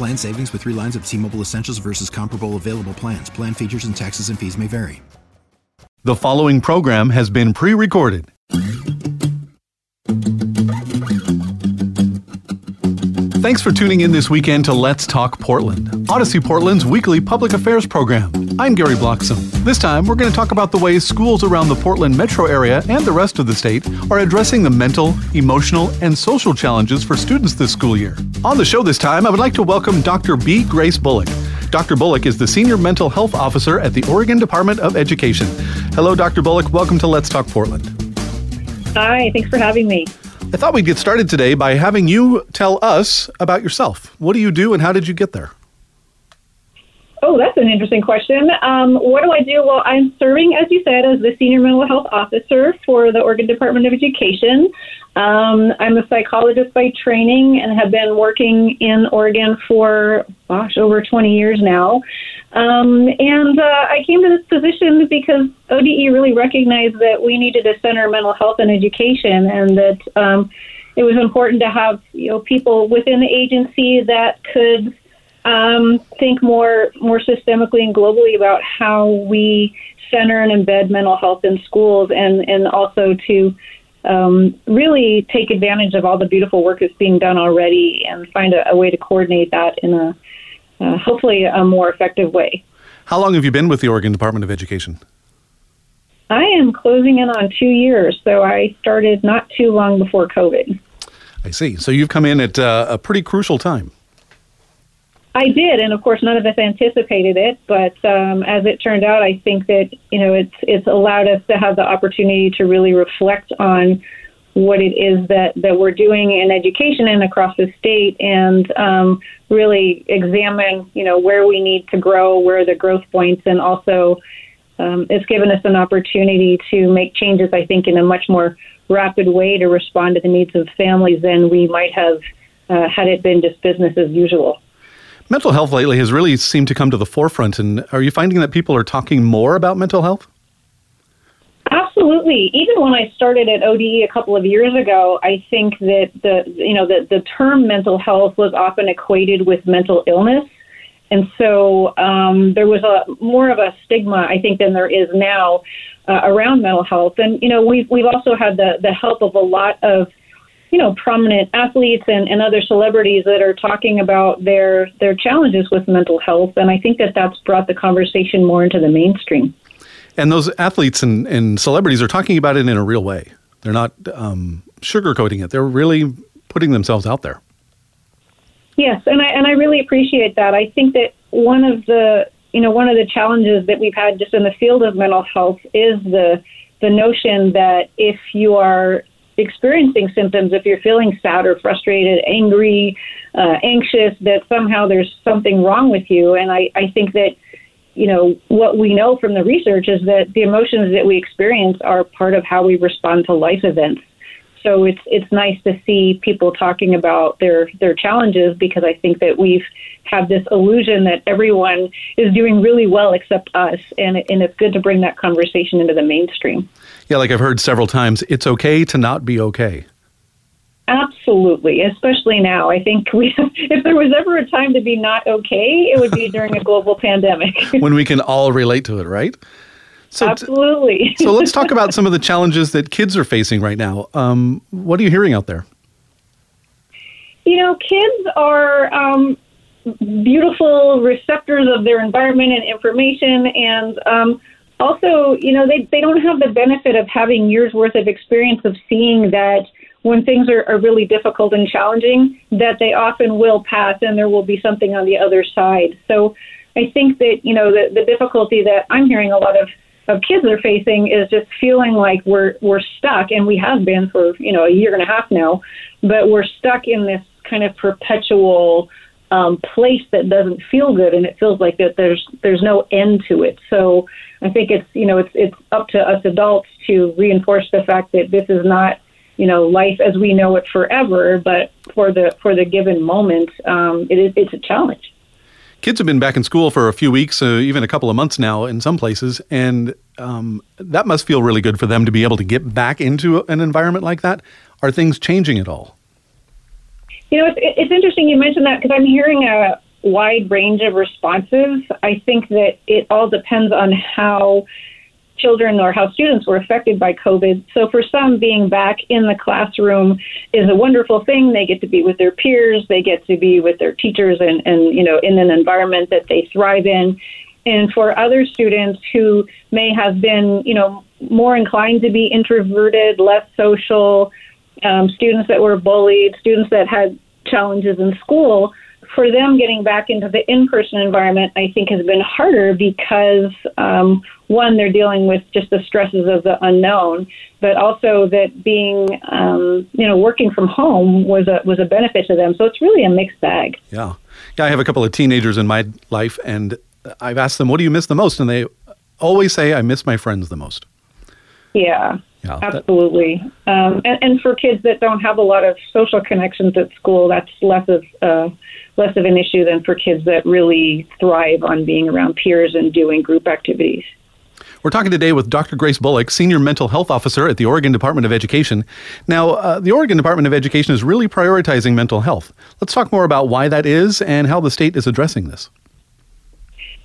Plan savings with three lines of T Mobile Essentials versus comparable available plans. Plan features and taxes and fees may vary. The following program has been pre recorded. Thanks for tuning in this weekend to Let's Talk Portland, Audacy Portland's weekly public affairs program. I'm Gary Bloxam. This time, we're going to talk about the ways schools around the Portland metro area and the rest of the state are addressing the mental, emotional, and social challenges for students this school year. On the show this time, I would like to welcome Dr. B. Grace Bullock. Dr. Bullock is the Senior Mental Health Officer at the Oregon Department of Education. Hello, Dr. Bullock. Welcome to Let's Talk Portland. Hi, thanks for having me. I thought we'd get started today by having you tell us about yourself. What do you do and how did you get there? Oh, that's an interesting question. Um, what do I do? Well, I'm serving, as you said, as the Senior Mental Health Officer for the Oregon Department of Education. Um, I'm a psychologist by training and have been working in Oregon for, gosh, over 20 years now. Um, and uh, I came to this position because ODE really recognized that we needed to center mental health and education, and that um, it was important to have you know people within the agency that could um, think more more systemically and globally about how we center and embed mental health in schools, and and also to um, really take advantage of all the beautiful work that's being done already, and find a, a way to coordinate that in a uh, hopefully a more effective way. How long have you been with the Oregon Department of Education? I am closing in on two years, so I started not too long before COVID. I see. So you've come in at uh, a pretty crucial time. I did, and of course, none of us anticipated it. But um, as it turned out, I think that you know it's it's allowed us to have the opportunity to really reflect on what it is that, that we're doing in education and across the state and um, really examine, you know, where we need to grow, where the growth points, and also um, it's given us an opportunity to make changes, I think, in a much more rapid way to respond to the needs of families than we might have uh, had it been just business as usual. Mental health lately has really seemed to come to the forefront. And are you finding that people are talking more about mental health? Absolutely. Even when I started at ODE a couple of years ago, I think that the you know the the term mental health was often equated with mental illness, and so um, there was a more of a stigma I think than there is now uh, around mental health. And you know we've we've also had the the help of a lot of you know prominent athletes and, and other celebrities that are talking about their their challenges with mental health, and I think that that's brought the conversation more into the mainstream. And those athletes and, and celebrities are talking about it in a real way. They're not um, sugarcoating it. They're really putting themselves out there. Yes, and I and I really appreciate that. I think that one of the you know one of the challenges that we've had just in the field of mental health is the the notion that if you are experiencing symptoms, if you're feeling sad or frustrated, angry, uh, anxious, that somehow there's something wrong with you. And I, I think that you know, what we know from the research is that the emotions that we experience are part of how we respond to life events. So it's it's nice to see people talking about their their challenges because I think that we've had this illusion that everyone is doing really well except us, and and it's good to bring that conversation into the mainstream. Yeah, like I've heard several times, it's okay to not be okay. Absolutely, especially now. I think we, if there was ever a time to be not okay, it would be during a global pandemic. when we can all relate to it, right? So Absolutely. So let's talk about some of the challenges that kids are facing right now. Um, what are you hearing out there? you know, kids are um, beautiful receptors of their environment and information, and um, also, you know, they they don't have the benefit of having years worth of experience of seeing that when things are, are really difficult and challenging, that they often will pass and there will be something on the other side. So I think that, you know, the, the difficulty that I'm hearing a lot of, of kids are facing is just feeling like we're we're stuck and we have been for, you know, a year and a half now, but we're stuck in this kind of perpetual um, place that doesn't feel good, and it feels like that there's there's no end to it. So I think it's you know it's it's up to us adults to reinforce the fact that this is not you know life as we know it forever, but for the for the given moment, um, it is it's a challenge. Kids have been back in school for a few weeks, uh, even a couple of months now in some places, and um, that must feel really good for them to be able to get back into an environment like that. Are things changing at all? You know, it's, it's interesting you mentioned that because I'm hearing a wide range of responses. I think that it all depends on how children or how students were affected by COVID. So for some, being back in the classroom is a wonderful thing. They get to be with their peers, they get to be with their teachers, and, and you know, in an environment that they thrive in. And for other students who may have been, you know, more inclined to be introverted, less social, um, students that were bullied, students that had challenges in school, for them getting back into the in-person environment, I think has been harder because um, one, they're dealing with just the stresses of the unknown, but also that being, um, you know, working from home was a was a benefit to them. So it's really a mixed bag. Yeah, yeah. I have a couple of teenagers in my life, and I've asked them, "What do you miss the most?" And they always say, "I miss my friends the most." Yeah, yeah, absolutely. Um, and, and, for kids that don't have a lot of social connections at school, that's less of uh, less of an issue than for kids that really thrive on being around peers and doing group activities. We're talking today with Dr. Grace Bullock, Senior Mental Health Officer at the Oregon Department of Education. Now, uh, the Oregon Department of Education is really prioritizing mental health. Let's talk more about why that is and how the state is addressing this.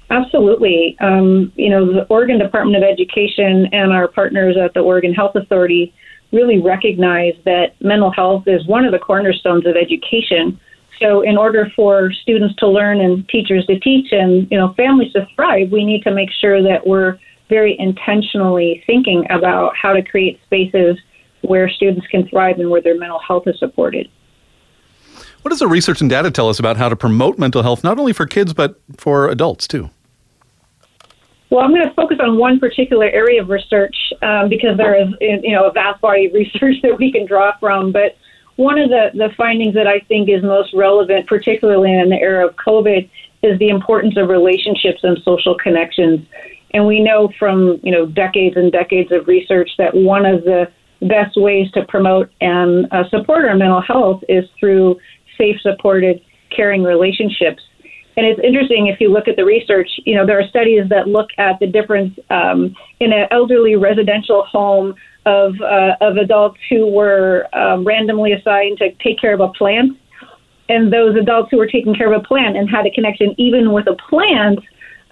Absolutely. Um, you know, the Oregon Department of Education and our partners at the Oregon Health Authority really recognize that mental health is one of the cornerstones of education. So, in order for students to learn and teachers to teach and you know families to thrive, we need to make sure that we're very intentionally thinking about how to create spaces where students can thrive and where their mental health is supported. What does the research and data tell us about how to promote mental health, not only for kids, but for adults too? Well, I'm going to focus on one particular area of research um, because there is, you know, a vast body of research that we can draw from. But one of the, the findings that I think is most relevant, particularly in the era of COVID, is the importance of relationships and social connections. And we know from, you know, decades and decades of research that one of the best ways to promote and uh, support our mental health is through safe, supported, caring relationships. And it's interesting if you look at the research, you know, there are studies that look at the difference um, in an elderly residential home of, uh, of adults who were um, randomly assigned to take care of a plant and those adults who were taking care of a plant and had a connection even with a plant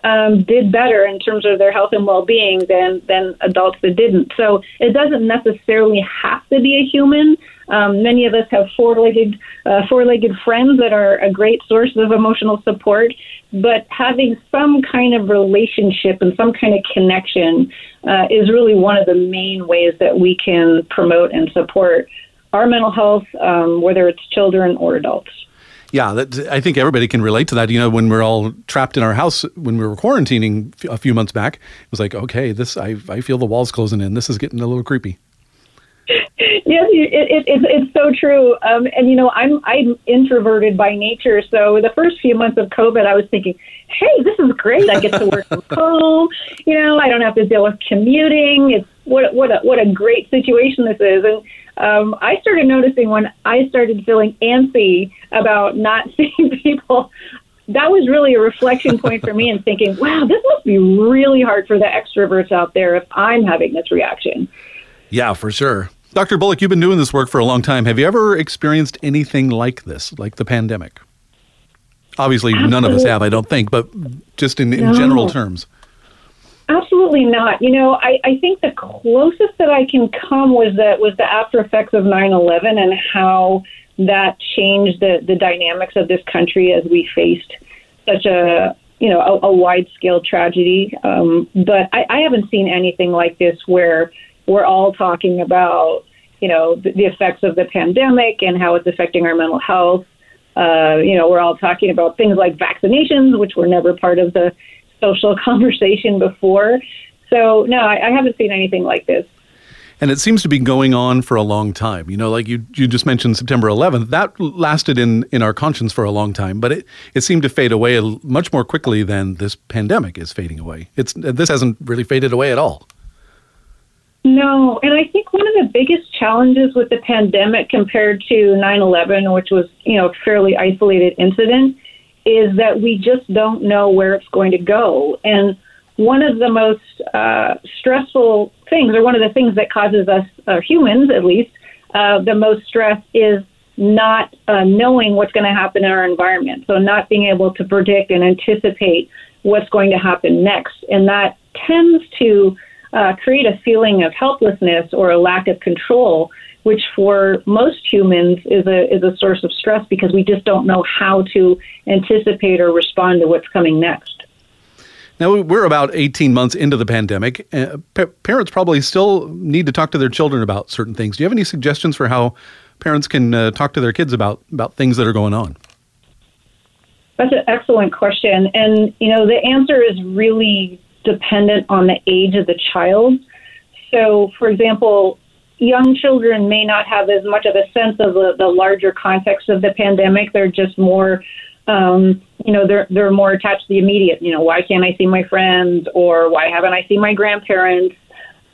um, did better in terms of their health and well-being than than adults that didn't. So it doesn't necessarily have to be a human. Um, many of us have four-legged uh, four-legged friends that are a great source of emotional support. But having some kind of relationship and some kind of connection uh, is really one of the main ways that we can promote and support our mental health, um, whether it's children or adults. Yeah, that, I think everybody can relate to that. You know, when we're all trapped in our house when we were quarantining a few months back, it was like, okay, this I, I feel the walls closing in. This is getting a little creepy. Yes, it, it, it, it's so true. Um, and you know, I'm I'm introverted by nature, so the first few months of COVID, I was thinking, hey, this is great. I get to work from home. You know, I don't have to deal with commuting. It's what what a, what a great situation this is. And um, I started noticing when I started feeling antsy about not seeing people. That was really a reflection point for me and thinking, wow, this must be really hard for the extroverts out there if I'm having this reaction. Yeah, for sure. Dr. Bullock, you've been doing this work for a long time. Have you ever experienced anything like this, like the pandemic? Obviously, Absolutely. none of us have, I don't think, but just in, in no. general terms. Absolutely not. You know, I, I think the closest that I can come was that was the after effects of 9/11 and how that changed the, the dynamics of this country as we faced such a you know a, a wide scale tragedy. Um, but I, I haven't seen anything like this where we're all talking about you know the, the effects of the pandemic and how it's affecting our mental health. Uh, you know, we're all talking about things like vaccinations, which were never part of the social conversation before. So no, I, I haven't seen anything like this and it seems to be going on for a long time. You know, like you you just mentioned September 11th, that lasted in in our conscience for a long time, but it it seemed to fade away much more quickly than this pandemic is fading away. It's this hasn't really faded away at all. No, and I think one of the biggest challenges with the pandemic compared to 9/11, which was, you know, a fairly isolated incident, is that we just don't know where it's going to go. And one of the most uh, stressful things, or one of the things that causes us, uh, humans at least, uh, the most stress is not uh, knowing what's going to happen in our environment. So, not being able to predict and anticipate what's going to happen next. And that tends to uh, create a feeling of helplessness or a lack of control, which for most humans is a, is a source of stress because we just don't know how to anticipate or respond to what's coming next. Now, we're about 18 months into the pandemic. Uh, pa- parents probably still need to talk to their children about certain things. Do you have any suggestions for how parents can uh, talk to their kids about, about things that are going on? That's an excellent question. And, you know, the answer is really dependent on the age of the child. So, for example, young children may not have as much of a sense of the, the larger context of the pandemic. They're just more um, you know, they're they're more attached to the immediate. You know, why can't I see my friends, or why haven't I seen my grandparents?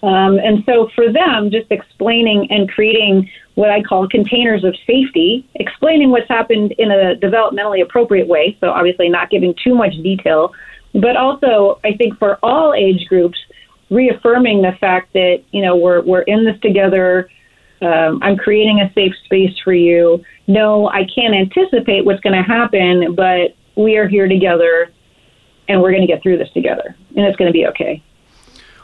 Um, and so for them, just explaining and creating what I call containers of safety, explaining what's happened in a developmentally appropriate way. So obviously not giving too much detail, but also I think for all age groups, reaffirming the fact that you know we're we're in this together. Um, I'm creating a safe space for you. No, I can't anticipate what's going to happen, but we are here together and we're going to get through this together and it's going to be okay.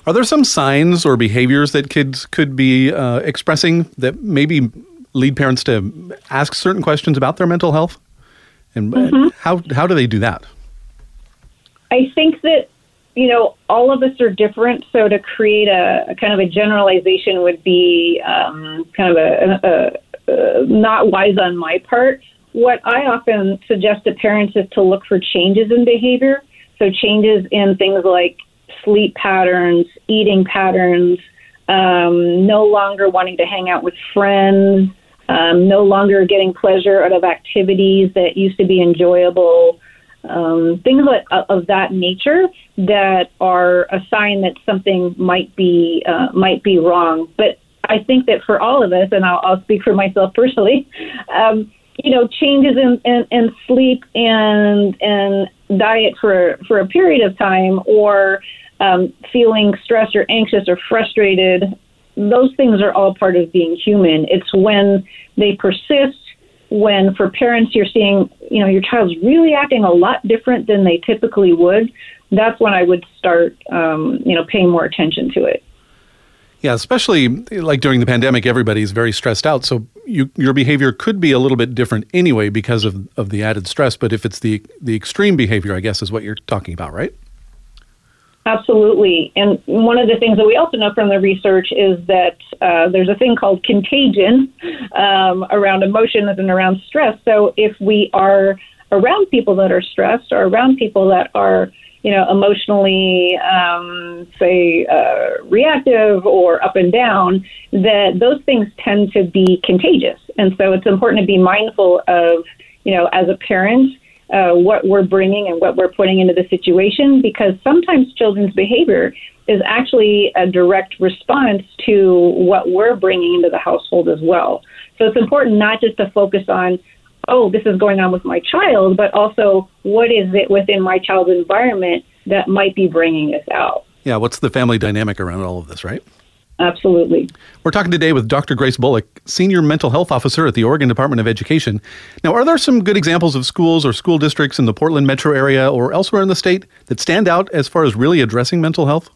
Are there some signs or behaviors that kids could be uh, expressing that maybe lead parents to ask certain questions about their mental health? And mm-hmm. how, how do they do that? I think that you know, all of us are different. So to create a, a kind of a generalization would be um, kind of a, a, a, not wise on my part. What I often suggest to parents is to look for changes in behavior. So changes in things like sleep patterns, eating patterns, um, no longer wanting to hang out with friends, um, no longer getting pleasure out of activities that used to be enjoyable um, things of that nature that are a sign that something might be uh, might be wrong. But I think that for all of us, and I'll, I'll speak for myself personally, um, you know, changes in, in, in sleep and and diet for for a period of time, or um, feeling stressed or anxious or frustrated, those things are all part of being human. It's when they persist when for parents you're seeing, you know, your child's really acting a lot different than they typically would, that's when I would start, um, you know, paying more attention to it. Yeah, especially like during the pandemic, everybody's very stressed out. So you, your behavior could be a little bit different anyway because of, of the added stress. But if it's the the extreme behavior, I guess is what you're talking about, right? Absolutely. And one of the things that we also know from the research is that uh, there's a thing called contagion um, around emotions and around stress. So if we are around people that are stressed or around people that are, you know, emotionally, um, say, uh, reactive or up and down, that those things tend to be contagious. And so it's important to be mindful of, you know, as a parent, uh, what we're bringing and what we're putting into the situation because sometimes children's behavior is actually a direct response to what we're bringing into the household as well. So it's important not just to focus on, oh, this is going on with my child, but also what is it within my child's environment that might be bringing this out. Yeah, what's the family dynamic around all of this, right? Absolutely. We're talking today with Dr. Grace Bullock, Senior Mental Health Officer at the Oregon Department of Education. Now, are there some good examples of schools or school districts in the Portland metro area or elsewhere in the state that stand out as far as really addressing mental health?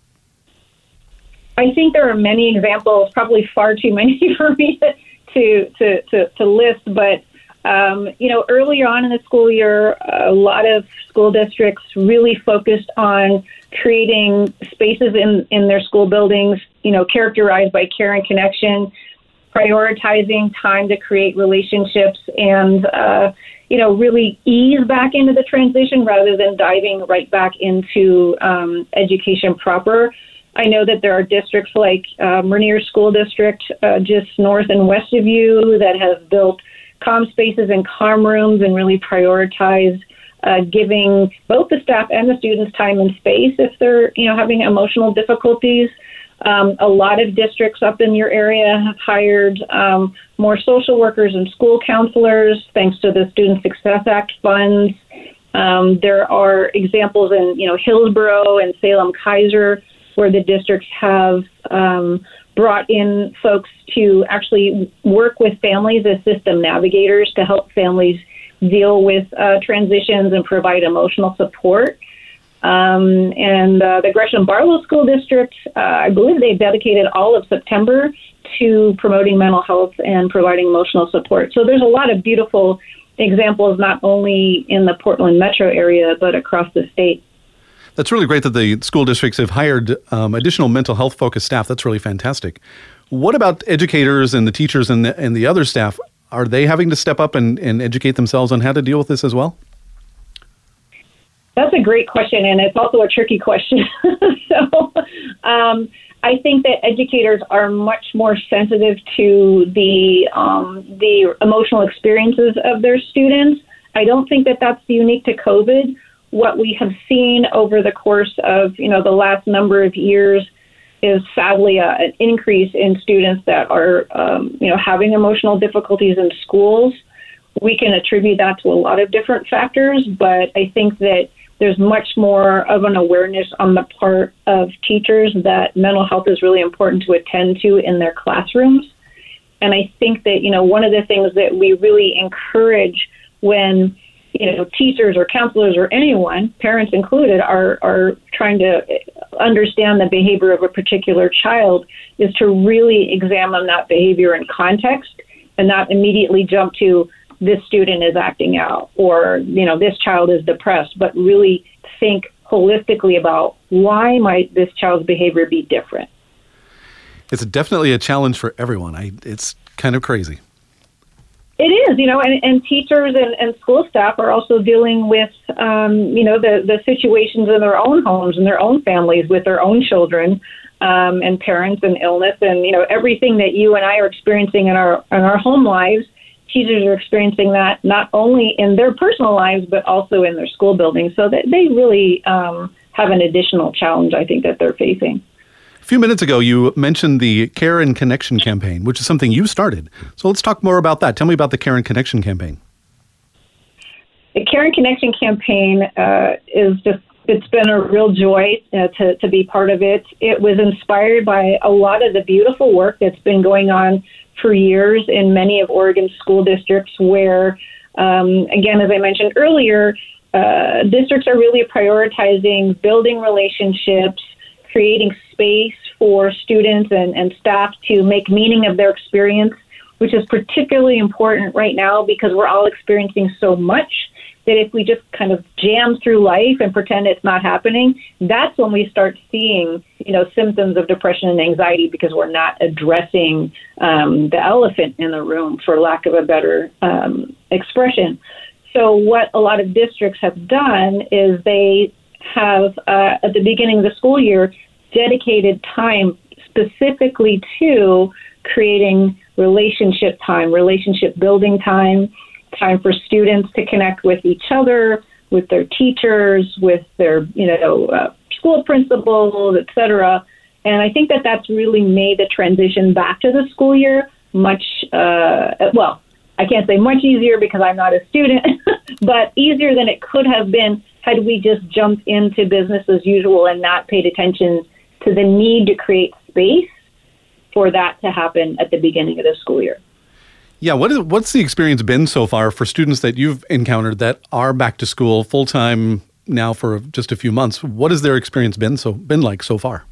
I think there are many examples, probably far too many for me to, to, to, to list, but Um, you know, earlier on in the school year, a lot of school districts really focused on creating spaces in, in their school buildings, you know, characterized by care and connection, prioritizing time to create relationships, and, uh, you know, really ease back into the transition rather than diving right back into um, education proper. I know that there are districts like uh, Rainier School District, uh, just north and west of you, that have built calm spaces and calm rooms and really prioritized uh, giving both the staff and the students time and space if they're you know having emotional difficulties. Um, a lot of districts up in your area have hired um, more social workers and school counselors thanks to the Student Success Act funds. Um, there are examples in you know Hillsboro and Salem Keizer where the districts have um, brought in folks to actually work with families as system navigators to help families deal with uh, transitions and provide emotional support. Um, and uh, the Gresham Barlow School District, uh, I believe they dedicated all of September to promoting mental health and providing emotional support. So there's a lot of beautiful examples, not only in the Portland metro area, but across the state. That's really great that the school districts have hired um, additional mental health focused staff. That's really fantastic. What about educators and the teachers and the, and the other staff? Are they having to step up and, and educate themselves on how to deal with this as well? That's a great question, and it's also a tricky question. so, um, I think that educators are much more sensitive to the um, the emotional experiences of their students. I don't think that that's unique to COVID what we have seen over the course of you know the last number of years is sadly a, an increase in students that are um, you know having emotional difficulties in schools. We can attribute that to a lot of different factors, but I think that there's much more of an awareness on the part of teachers that mental health is really important to attend to in their classrooms. And I think that you know one of the things that we really encourage when you know, teachers or counselors or anyone, parents included, are are trying to understand the behavior of a particular child is to really examine that behavior in context and not immediately jump to this student is acting out or you know this child is depressed, but really think holistically about why might this child's behavior be different. It's definitely a challenge for everyone. I, it's kind of crazy. It is, you know, and, and teachers and, and school staff are also dealing with, um, you know, the, the situations in their own homes and their own families with their own children um, and parents and illness and, you know, everything that you and I are experiencing in our, in our home lives. Teachers are experiencing that not only in their personal lives, but also in their school buildings. So that they really um, have an additional challenge, I think, that they're facing A few minutes ago, you mentioned the Care and Connection campaign, which is something you started. So let's talk more about that. Tell me about the Care and Connection campaign. The Care and Connection campaign uh, is just it's been a real joy uh, to, to be part of it. It was inspired by a lot of the beautiful work that's been going on for years in many of Oregon's school districts, where, um, again, as I mentioned earlier, uh, districts are really prioritizing building relationships, creating space for students and, and staff to make meaning of their experience, which is particularly important right now because we're all experiencing so much that if we just kind of jam through life and pretend it's not happening, that's when we start seeing, you know, symptoms of depression and anxiety because we're not addressing um, the elephant in the room, for lack of a better um, expression. So, what a lot of districts have done is they have, uh, at the beginning of the school year, dedicated time specifically to creating relationship time, relationship building time, time for students to connect with each other, with their teachers, with their you know uh, school principals, etc. And I think that that's really made the transition back to the school year much uh, well. I can't say much easier because I'm not a student, but easier than it could have been had we just jumped into business as usual and not paid attention to the need to create space for that to happen at the beginning of the school year. Yeah, what is what's the experience been so far for students that you've encountered that are back to school full time now for just a few months? What has their experience been so been like so far?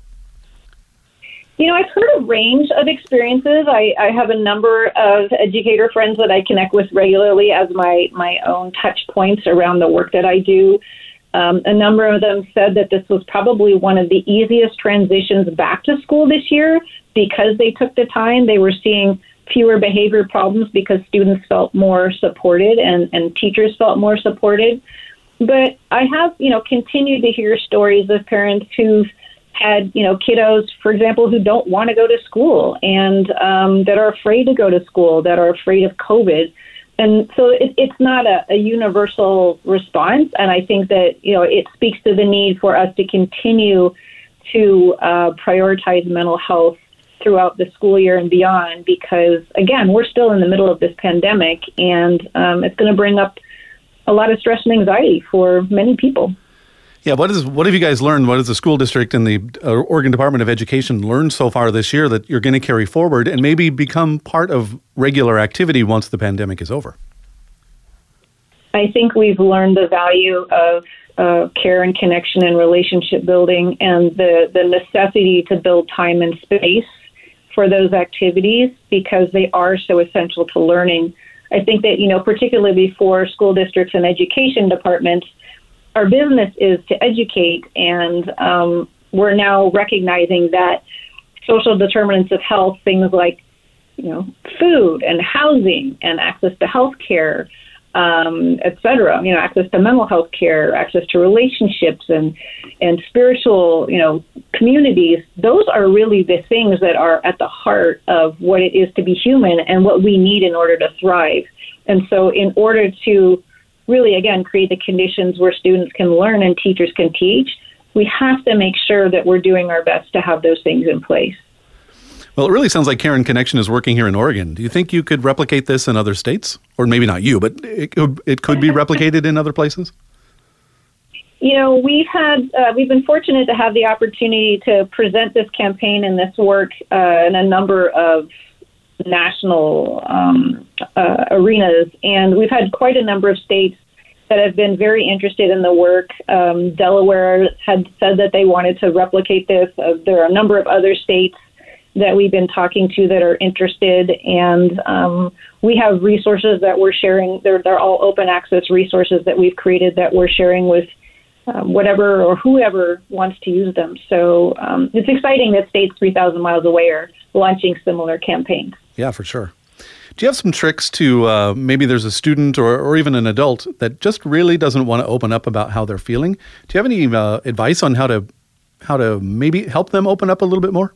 You know, I've heard a range of experiences. I, I have a number of educator friends that I connect with regularly as my, my own touch points around the work that I do. Um, a number of them said that this was probably one of the easiest transitions back to school this year because they took the time. They were seeing fewer behavior problems because students felt more supported and, and teachers felt more supported. But I have, you know, continued to hear stories of parents who've had, you know, kiddos, for example, who don't want to go to school and um, that are afraid to go to school, that are afraid of COVID. And so it, it's not a, a universal response. And I think that, you know, it speaks to the need for us to continue to uh, prioritize mental health throughout the school year and beyond because, again, we're still in the middle of this pandemic and um, it's going to bring up a lot of stress and anxiety for many people. Yeah, what is what have you guys learned? What has the school district and the uh, Oregon Department of Education learned so far this year that you're going to carry forward and maybe become part of regular activity once the pandemic is over? I think we've learned the value of uh, care and connection and relationship building and the, the necessity to build time and space for those activities because they are so essential to learning. I think that, you know, particularly for school districts and education departments, our business is to educate, and um, we're now recognizing that social determinants of health, things like you know food and housing and access to health care, um, et cetera, you know, access to mental health care, access to relationships and and spiritual, you know, communities. Those are really the things that are at the heart of what it is to be human and what we need in order to thrive. And so, in order to really, again, create the conditions where students can learn and teachers can teach, we have to make sure that we're doing our best to have those things in place. Well, it really sounds like Care and Connection is working here in Oregon. Do you think you could replicate this in other states? Or maybe not you, but it could, it could be replicated in other places? You know, we've had uh, we've been fortunate to have the opportunity to present this campaign and this work uh, in a number of national um, uh, arenas. And we've had quite a number of states that have been very interested in the work. Um, Delaware had said that they wanted to replicate this. Uh, there are a number of other states that we've been talking to that are interested, and um, we have resources that we're sharing. They're, they're all open access resources that we've created that we're sharing with um, whatever or whoever wants to use them. So um, it's exciting that states 3,000 miles away are launching similar campaigns. Yeah, for sure. Do you have some tricks to uh, maybe there's a student or, or even an adult that just really doesn't want to open up about how they're feeling? Do you have any uh, advice on how to how to maybe help them open up a little bit more?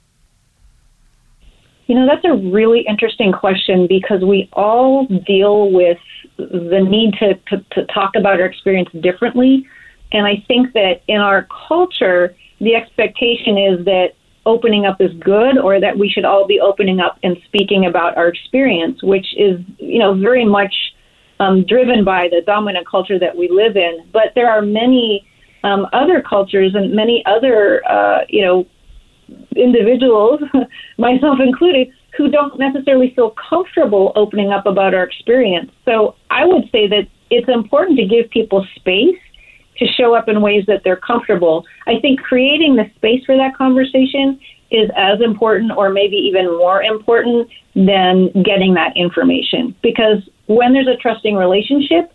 You know, that's a really interesting question because we all deal with the need to, to, to talk about our experience differently. And I think that in our culture, the expectation is that opening up is good or that we should all be opening up and speaking about our experience, which is, you know, very much um, driven by the dominant culture that we live in. But there are many um, other cultures and many other, uh, you know, individuals, myself included, who don't necessarily feel comfortable opening up about our experience. So I would say that it's important to give people space to show up in ways that they're comfortable. I think creating the space for that conversation is as important or maybe even more important than getting that information because when there's a trusting relationship,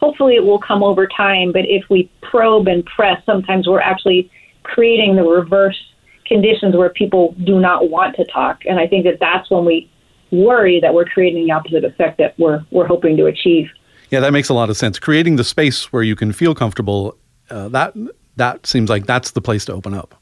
hopefully it will come over time. But if we probe and press, sometimes we're actually creating the reverse conditions where people do not want to talk. And I think that that's when we worry that we're creating the opposite effect that we're, we're hoping to achieve. Yeah, that makes a lot of sense. Creating the space where you can feel comfortable, uh, that that seems like that's the place to open up.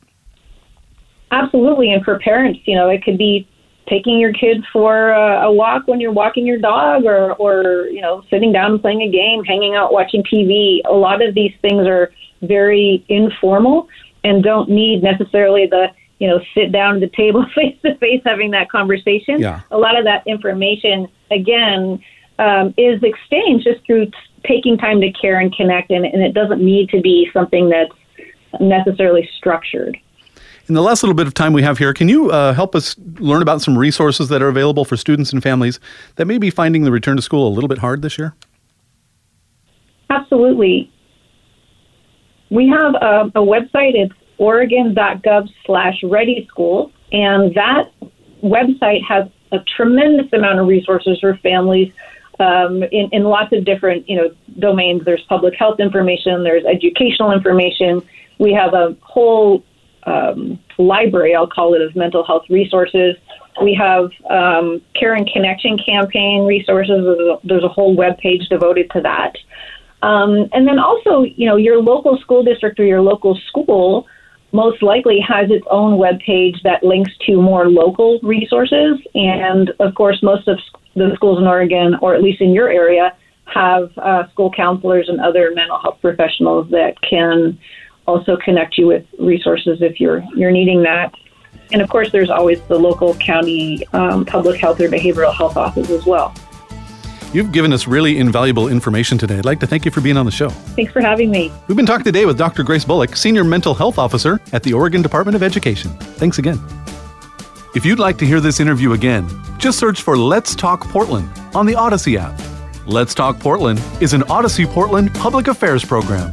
Absolutely, and for parents, you know, it could be taking your kids for a, a walk when you're walking your dog, or or you know, sitting down and playing a game, hanging out, watching TV. A lot of these things are very informal and don't need necessarily the you know sit down at the table face to face having that conversation. Yeah. A lot of that information again um, is exchanged just through t- taking time to care and connect, and, and it doesn't need to be something that's necessarily structured. In the last little bit of time we have here, can you uh, help us learn about some resources that are available for students and families that may be finding the return to school a little bit hard this year? Absolutely. We have a, a website. It's oregon.gov slash ready school. And that website has a tremendous amount of resources for families um, in, in lots of different you know domains. There's public health information, there's educational information. We have a whole um, library, I'll call it, of mental health resources. We have um, Care and Connection campaign resources. There's a, there's a whole web page devoted to that. Um, and then also, you know, your local school district or your local school most likely has its own web page that links to more local resources. And of course, most of the schools in Oregon, or at least in your area, have uh, school counselors and other mental health professionals that can also connect you with resources if you're you're needing that. And of course, there's always the local county um, public health or behavioral health office as well. You've given us really invaluable information today. I'd like to thank you for being on the show. Thanks for having me. We've been talking today with Dr. Grace Bullock, Senior Mental Health Officer at the Oregon Department of Education. Thanks again. If you'd like to hear this interview again, just search for Let's Talk Portland on the Audacy app. Let's Talk Portland is an Audacy Portland public affairs program.